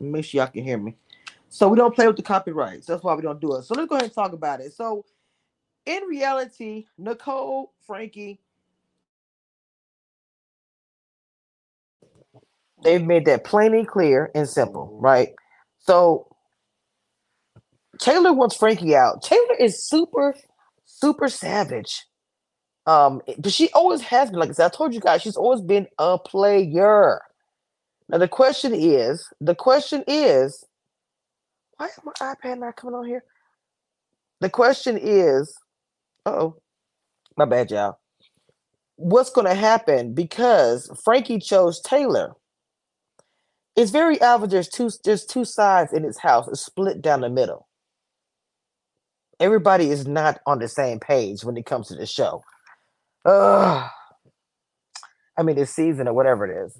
Make sure y'all can hear me. So we don't play with the copyrights. That's why we don't do it. So let's go ahead and talk about it. So in reality, Nicole, Frankie, they've made that plain and clear and simple, right? So Taylor wants Frankie out. Taylor is super, super savage. Um, but she always has been, like I said, I told you guys, she's always been a player. Now the question is, the question is, why is my iPad not coming on here? The question is, oh, my bad, y'all. What's going to happen because Frankie chose Taylor? It's very obvious. There's two. There's two sides in his house. It's split down the middle. Everybody is not on the same page when it comes to the show. Uh, I mean, this season or whatever it is.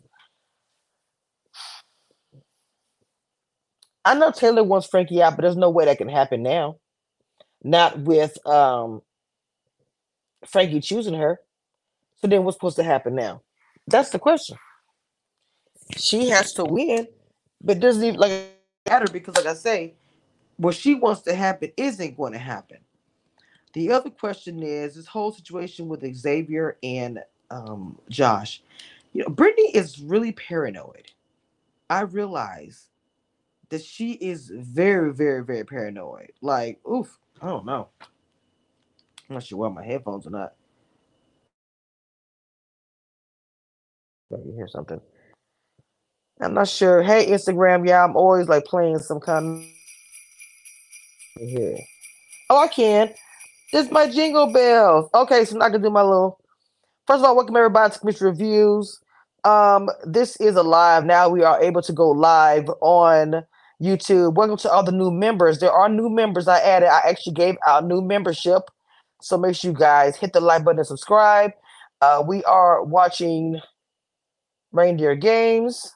I know Taylor wants Frankie out, but there's no way that can happen now. Not with um Frankie choosing her. So then what's supposed to happen now? That's the question. She has to win, but doesn't even like matter because, like I say, what she wants to happen isn't going to happen. The other question is this whole situation with Xavier and um, Josh. You know, Britney is really paranoid. I realize that she is very, very, very paranoid. Like, oof, I don't know. I'm not sure why my headphones or not. Me hear something. I'm not sure. Hey, Instagram, yeah, I'm always like playing some kind here. Oh, I can. This is my jingle bells. Okay, so I'm not gonna do my little. First of all, welcome everybody to Cameshia Reviews. Um, this is a live. Now we are able to go live on YouTube. Welcome to all the new members. There are new members I added. I actually gave out new membership. So make sure you guys hit the like button and subscribe. Uh, we are watching Reindeer Games.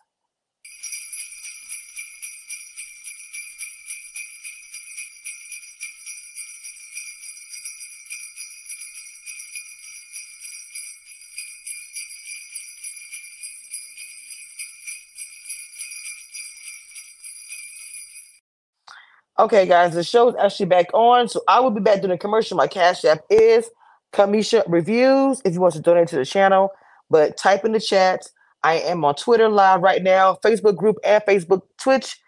Okay, guys, the show is actually back on. So I will be back doing a commercial. My cash app is Cameshia Reviews if you want to donate to the channel. But type in the chat. I am on Twitter live right now, Facebook group and Facebook, Twitch,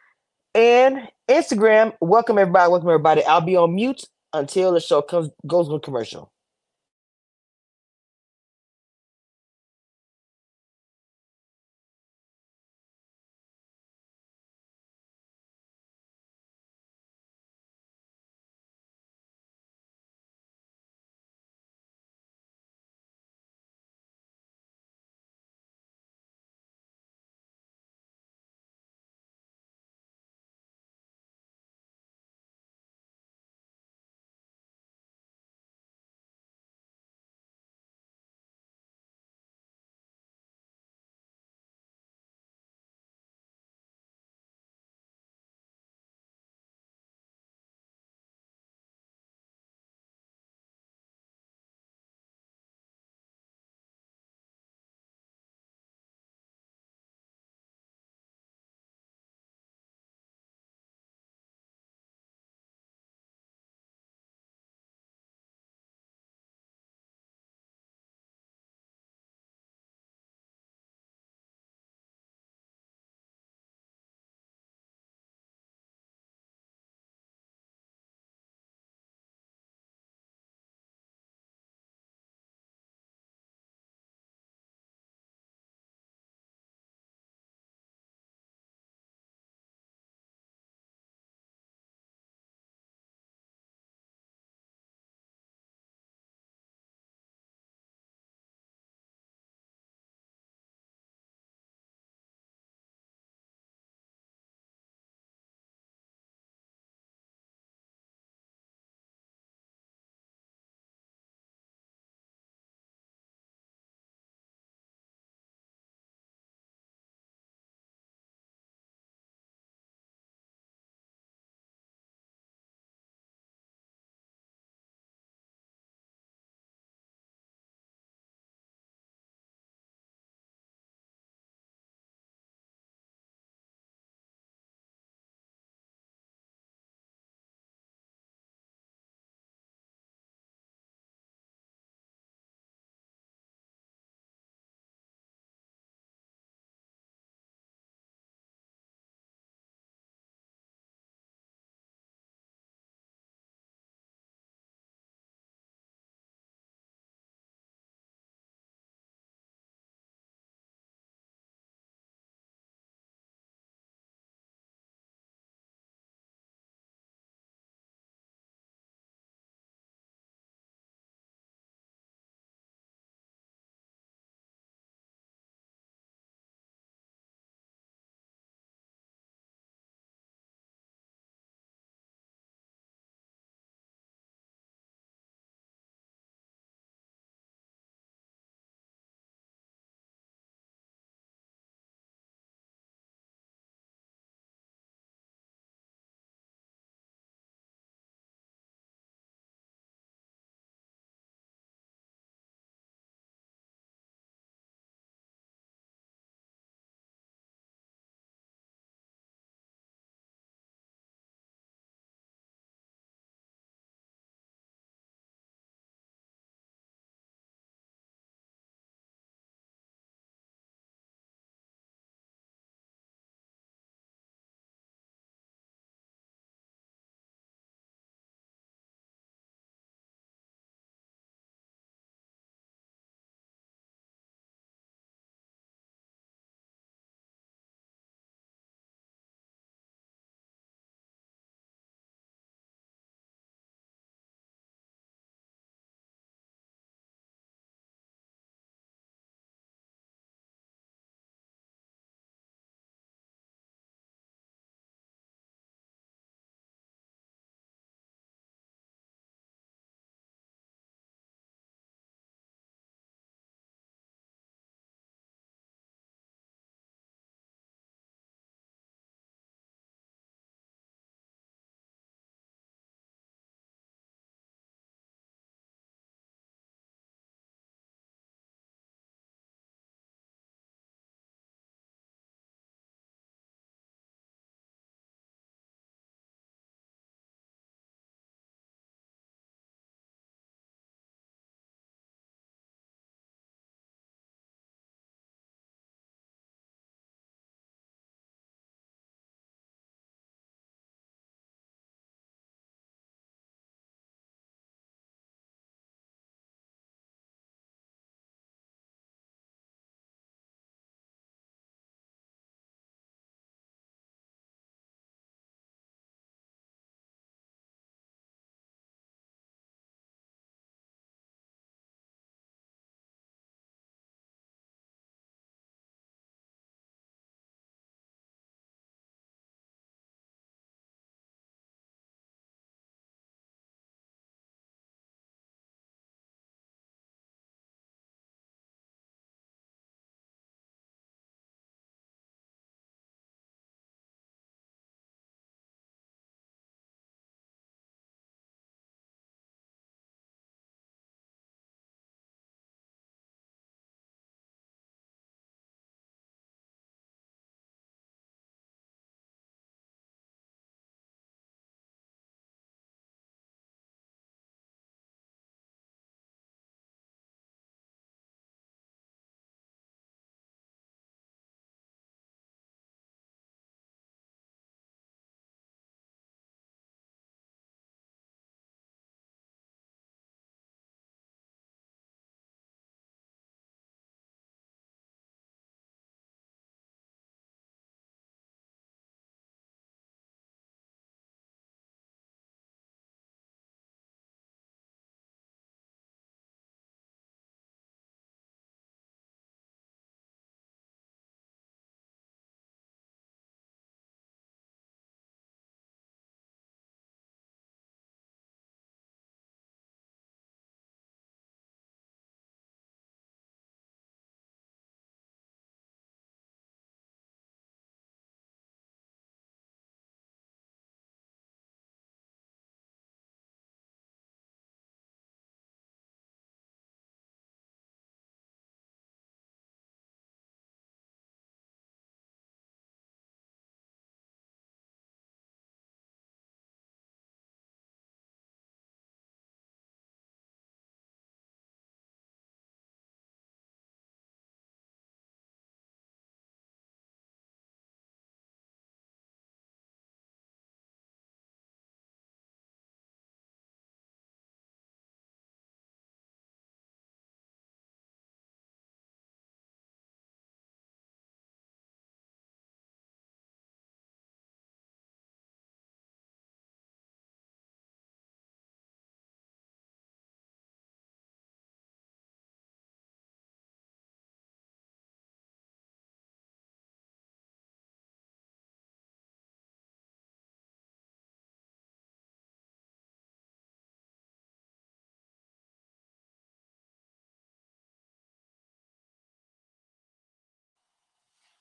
and Instagram. Welcome everybody. Welcome everybody. I'll be on mute until the show comes goes on commercial.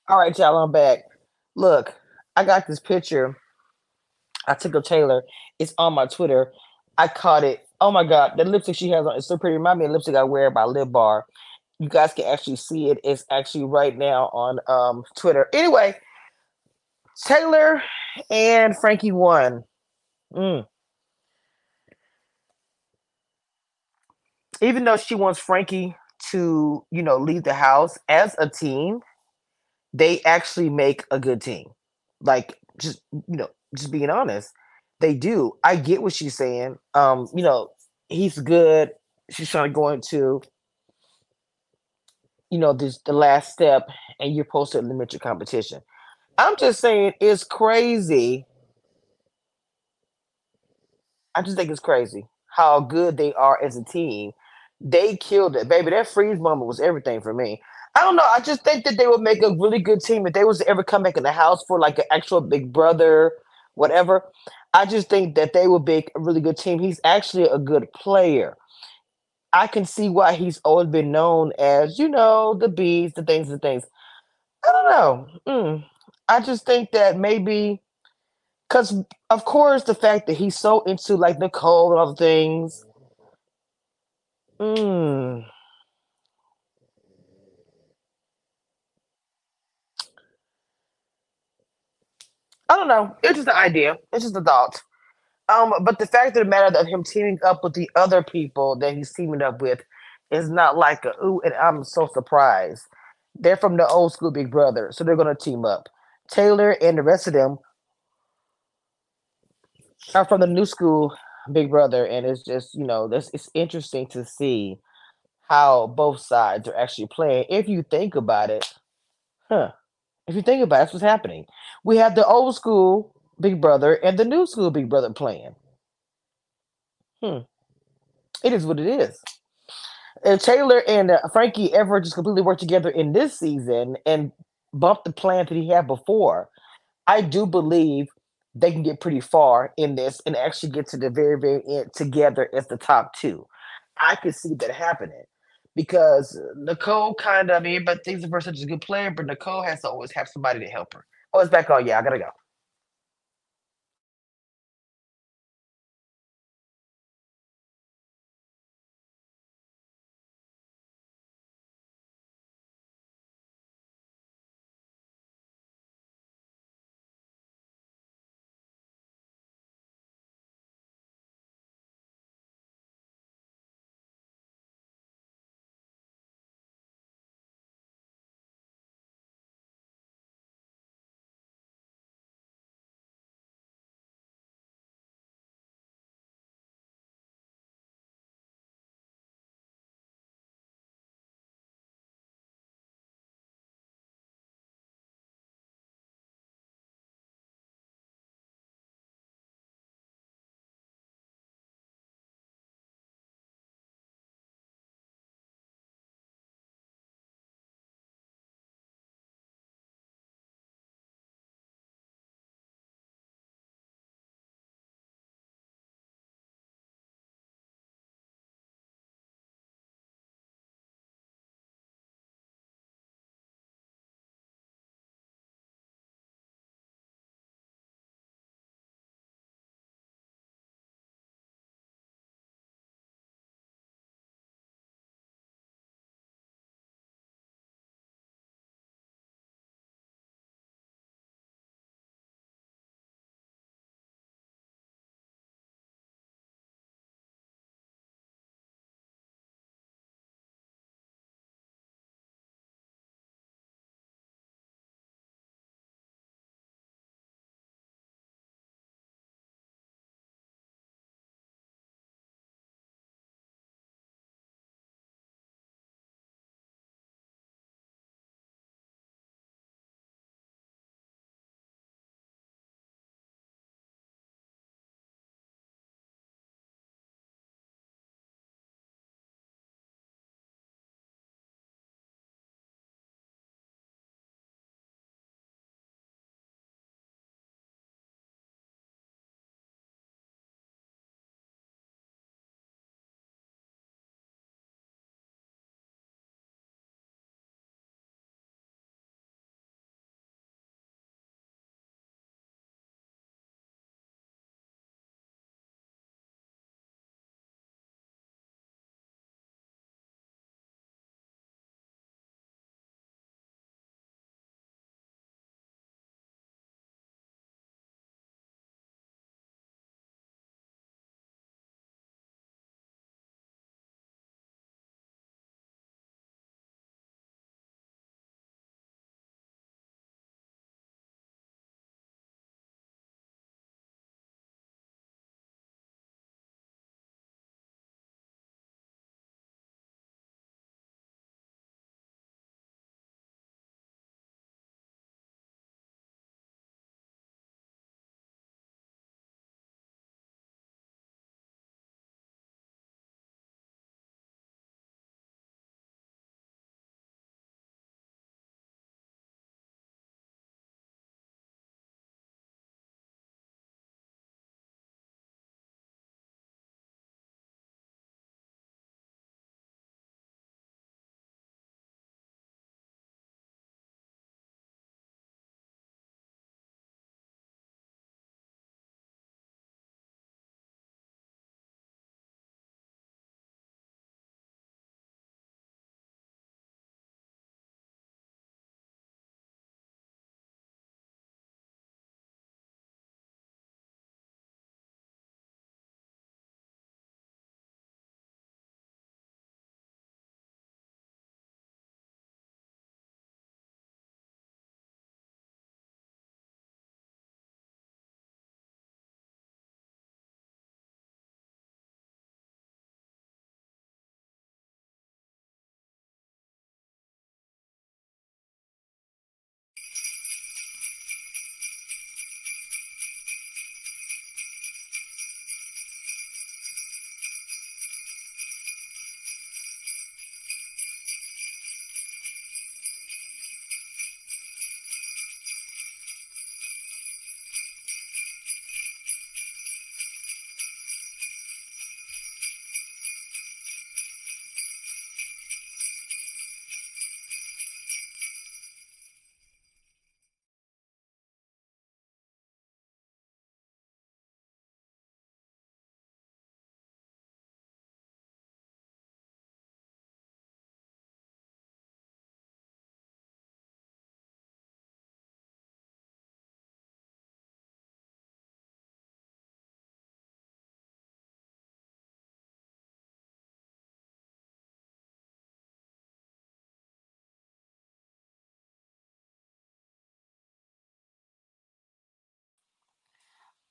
All right, y'all, I'm back. Look, I got this picture. I took of Taylor. It's on my Twitter. I caught it. Oh my god, the lipstick she has on is so pretty. Remind me of lipstick I wear by Lip Bar. You guys can actually see it. It's actually right now on um Twitter. Anyway, Taylor and Frankie won. Mm. Even though she wants Frankie to, you know, leave the house as a team, they actually make a good team. Like, just you know, just being honest, they do. I get what she's saying. Um, you know, he's good. She's trying to go into, you know, this the last step, and you're supposed to limit your competition. I'm just saying it's crazy. I just think it's crazy how good they are as a team. They killed it, baby. That freeze moment was everything for me. I don't know. I just think that they would make a really good team if they was to ever come back in the house for like an actual big brother, whatever. I just think that they would make a really good team. He's actually a good player. I can see why he's always been known as, you know, the bees, the things, the things. I don't know. Mm. I just think that maybe because of course the fact that he's so into like Nicole and all the things. Mm. I don't know. It's just an idea. It's just a thought. Um, but the fact of the matter of him teaming up with the other people that he's teaming up with is not like a ooh, and I'm so surprised. They're from the old school Big Brother, so they're gonna team up. Taylor and the rest of them are from the new school Big Brother, and it's just you know this it's interesting to see how both sides are actually playing. If you think about it, huh? If you think about it, that's what's happening. We have the old school Big Brother and the new school Big Brother playing. Hmm. It is what it is. If Taylor and uh, Frankie ever just completely work together in this season and bump the plan that he had before, I do believe they can get pretty far in this and actually get to the very, very end together as the top two. I could see that happening because Nicole kind of, I mean, but things of her such a good player, but Nicole has to always have somebody to help her. Oh, it's back on. Yeah, I gotta go.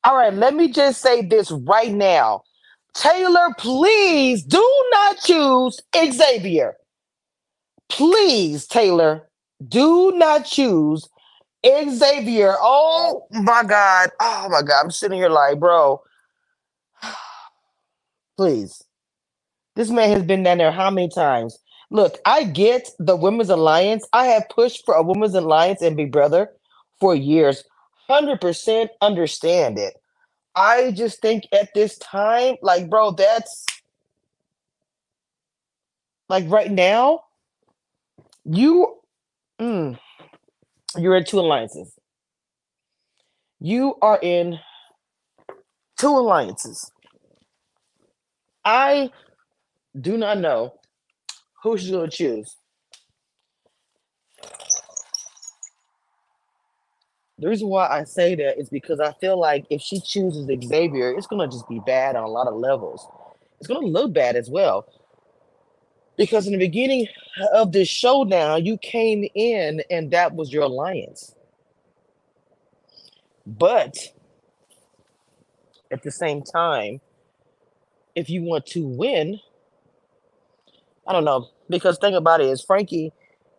All right, let me just say this right now. Taylor, please do not choose Xavier. Please, Taylor, do not choose Xavier. Oh my God. Oh my God. I'm sitting here like, bro, please. This man has been down there how many times? Look, I get the Women's Alliance. I have pushed for a Women's Alliance and Big Brother for years. 100% understand it. I just think at this time, like, bro, that's like right now, you mm, you're in two alliances. You are in two alliances. I do not know who she's going to choose. The reason why I say that is because I feel like if she chooses Xavier, it's to just be bad on a lot of levels. It's to look bad as well. Because in the beginning of this showdown, you came in and that was your alliance. But at the same time, if you want to win, I don't know. Because thing about it is Frankie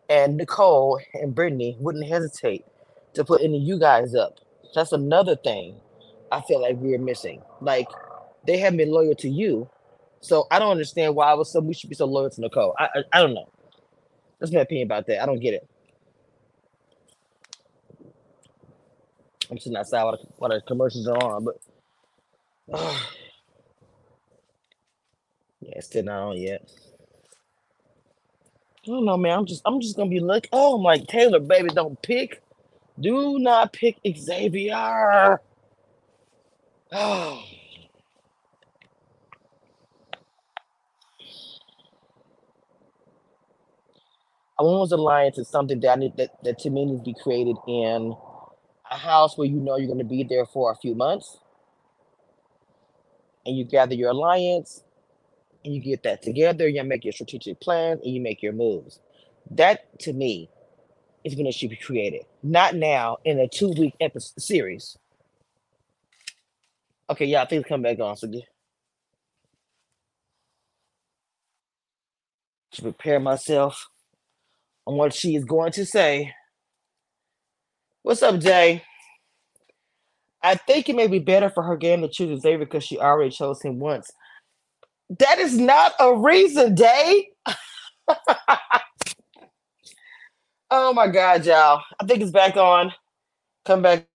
and Nicole and Britney wouldn't hesitate to put any of you guys up. That's another thing I feel like we're missing. Like they have been loyal to you. So I don't understand why I was so we should be so loyal to Nicole. I I, I don't know. That's my opinion about that. I don't get it. I'm sitting outside while the, while the commercials are on, but uh, yeah, it's still not on yet. I don't know, man. I'm just I'm just gonna be looking. Oh my Taylor, baby, don't pick. Do not pick Xavier. Oh. A woman's alliance is something that, I need, that that to me needs to be created in a house where you know you're going to be there for a few months, and you gather your alliance, and you get that together. You make your strategic plan, and you make your moves. That to me is going to be created, not now in a two week episode series. Okay, yeah, I think it's come back on. So get, to prepare myself on what she is going to say. What's up, Jay? I think it may be better for her game to choose Xavier because she already chose him once. That is not a reason, Day. oh my God, y'all. I think it's back on. Come back.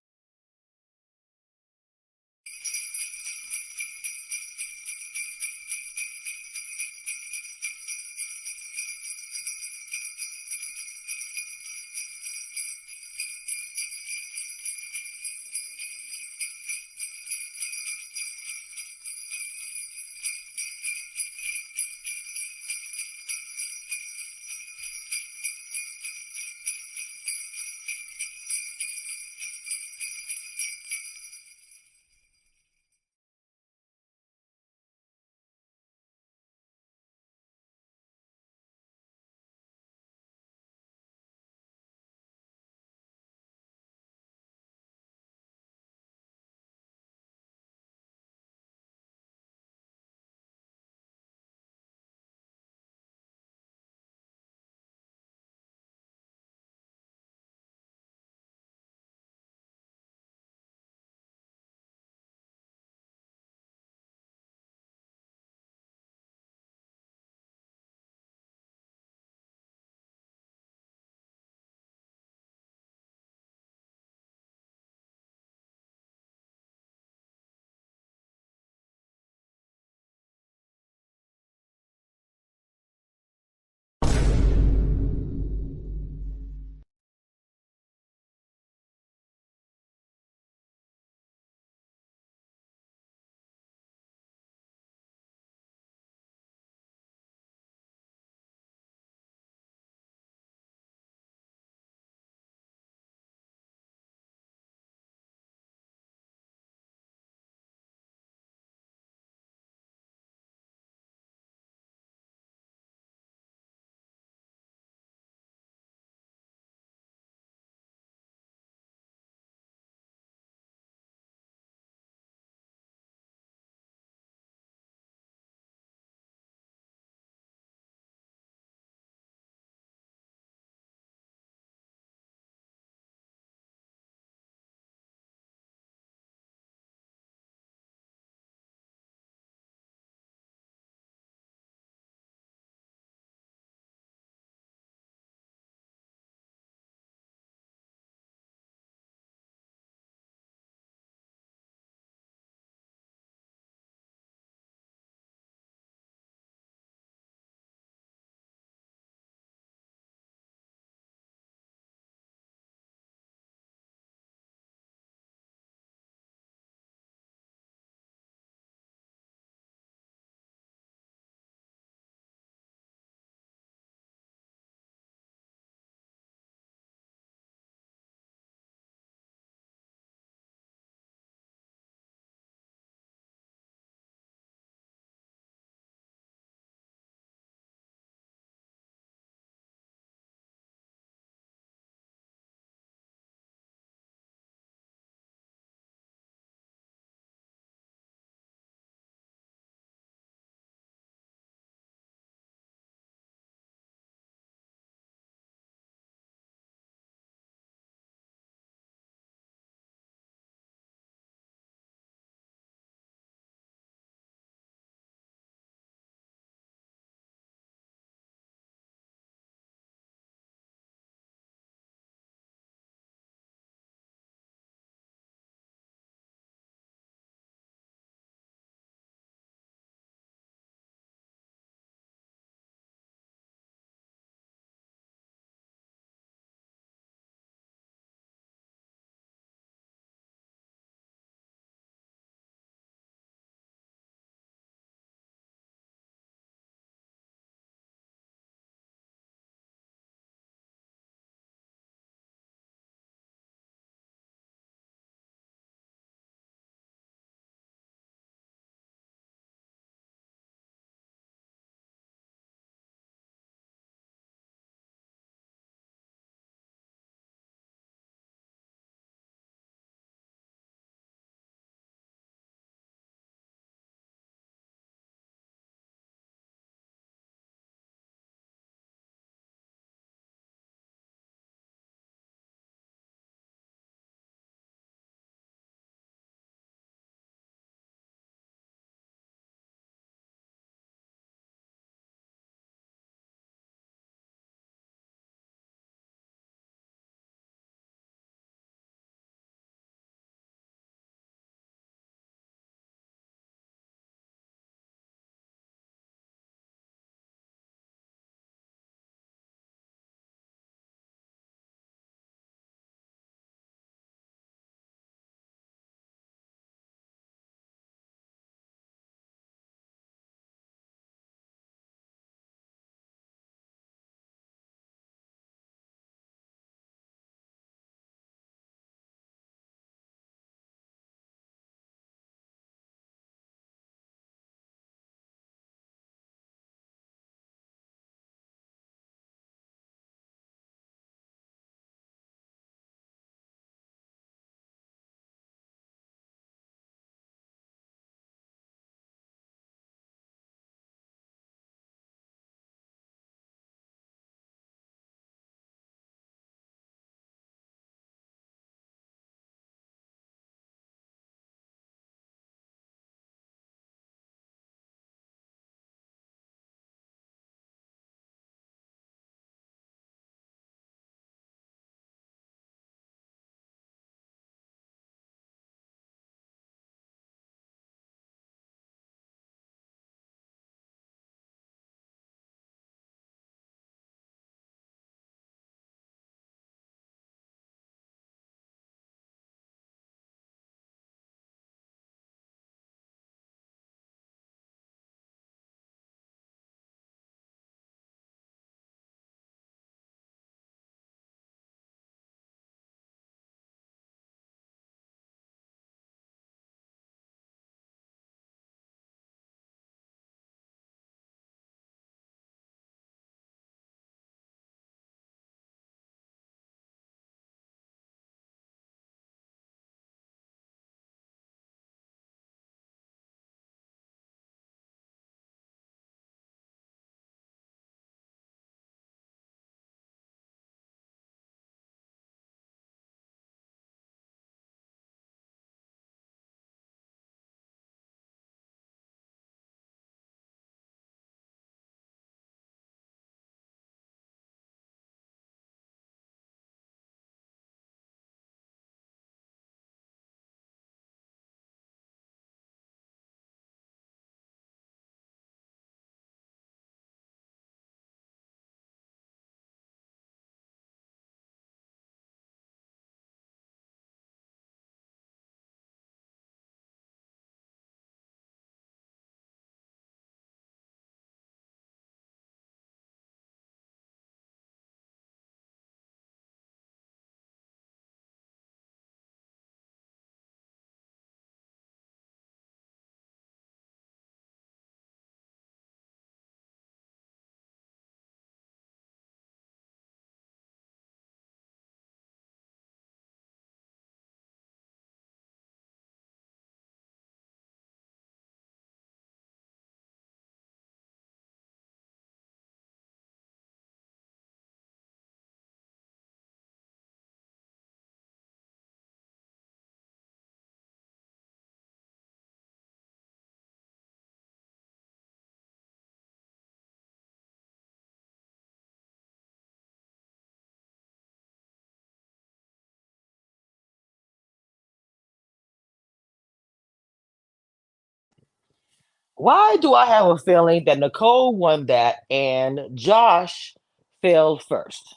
Why do I have a feeling that Nicole won that and Josh failed first?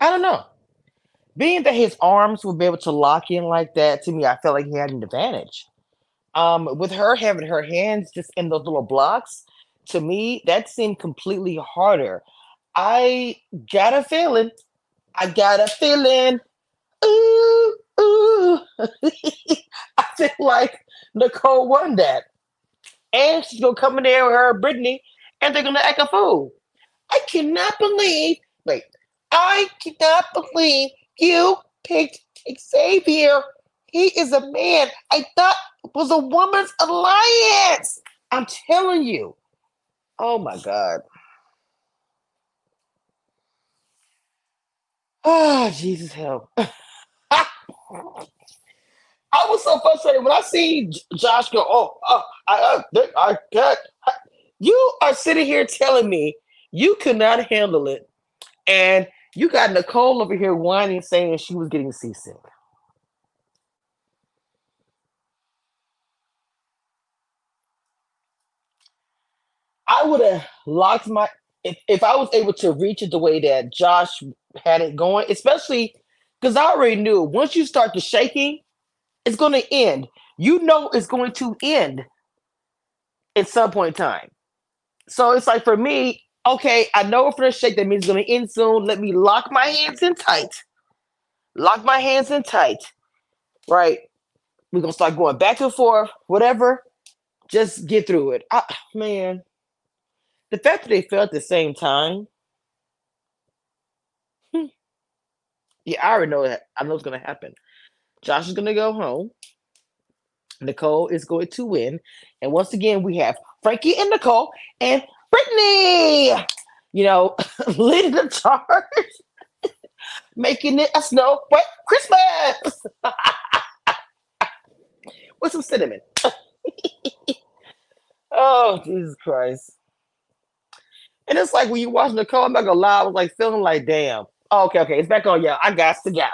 I don't know. Being that his arms would be able to lock in like that, to me, I felt like he had an advantage. Um, with her having her hands just in those little blocks, to me, that seemed completely harder. I got a feeling. I got a feeling. Ooh, ooh. I feel like Nicole won that. And she's gonna come in there with her Britney, and they're gonna act a fool. I cannot believe. Wait, I cannot believe you picked Xavier. He is a man. I thought it was a woman's alliance. I'm telling you. Oh my god. Oh Jesus help. I frustrated when I see Josh go. Oh, oh I, uh, I, I got. You are sitting here telling me you could not handle it, and you got Nicole over here whining, saying she was getting seasick. I would have locked my if, if I was able to reach it the way that Josh had it going, especially because I already knew once you start the shaking, it's going to end. You know it's going to end at some point in time. So it's like for me, okay, I know for the shake that means it's going to end soon. Let me lock my hands in tight. Lock my hands in tight. Right. We're going to start going back and forth, whatever. Just get through it. I, man, the fact that they fell at the same time. Hmm. Yeah, I already know that. I know it's going to happen. Josh is going to go home. Nicole is going to win. And once again, we have Frankie and Nicole and Britney, you know, leading the charge, making it a snow white Christmas with some cinnamon. oh, Jesus Christ. And it's like when you watch Nicole, I'm not gonna lie, I was like feeling like, damn. Oh, okay, okay, it's back on. Yeah, I got to go.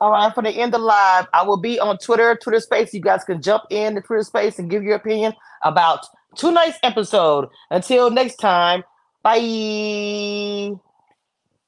All right, for the end of live, I will be on Twitter, Twitter Space. You guys can jump in the Twitter Space and give your opinion about tonight's episode. Until next time, bye.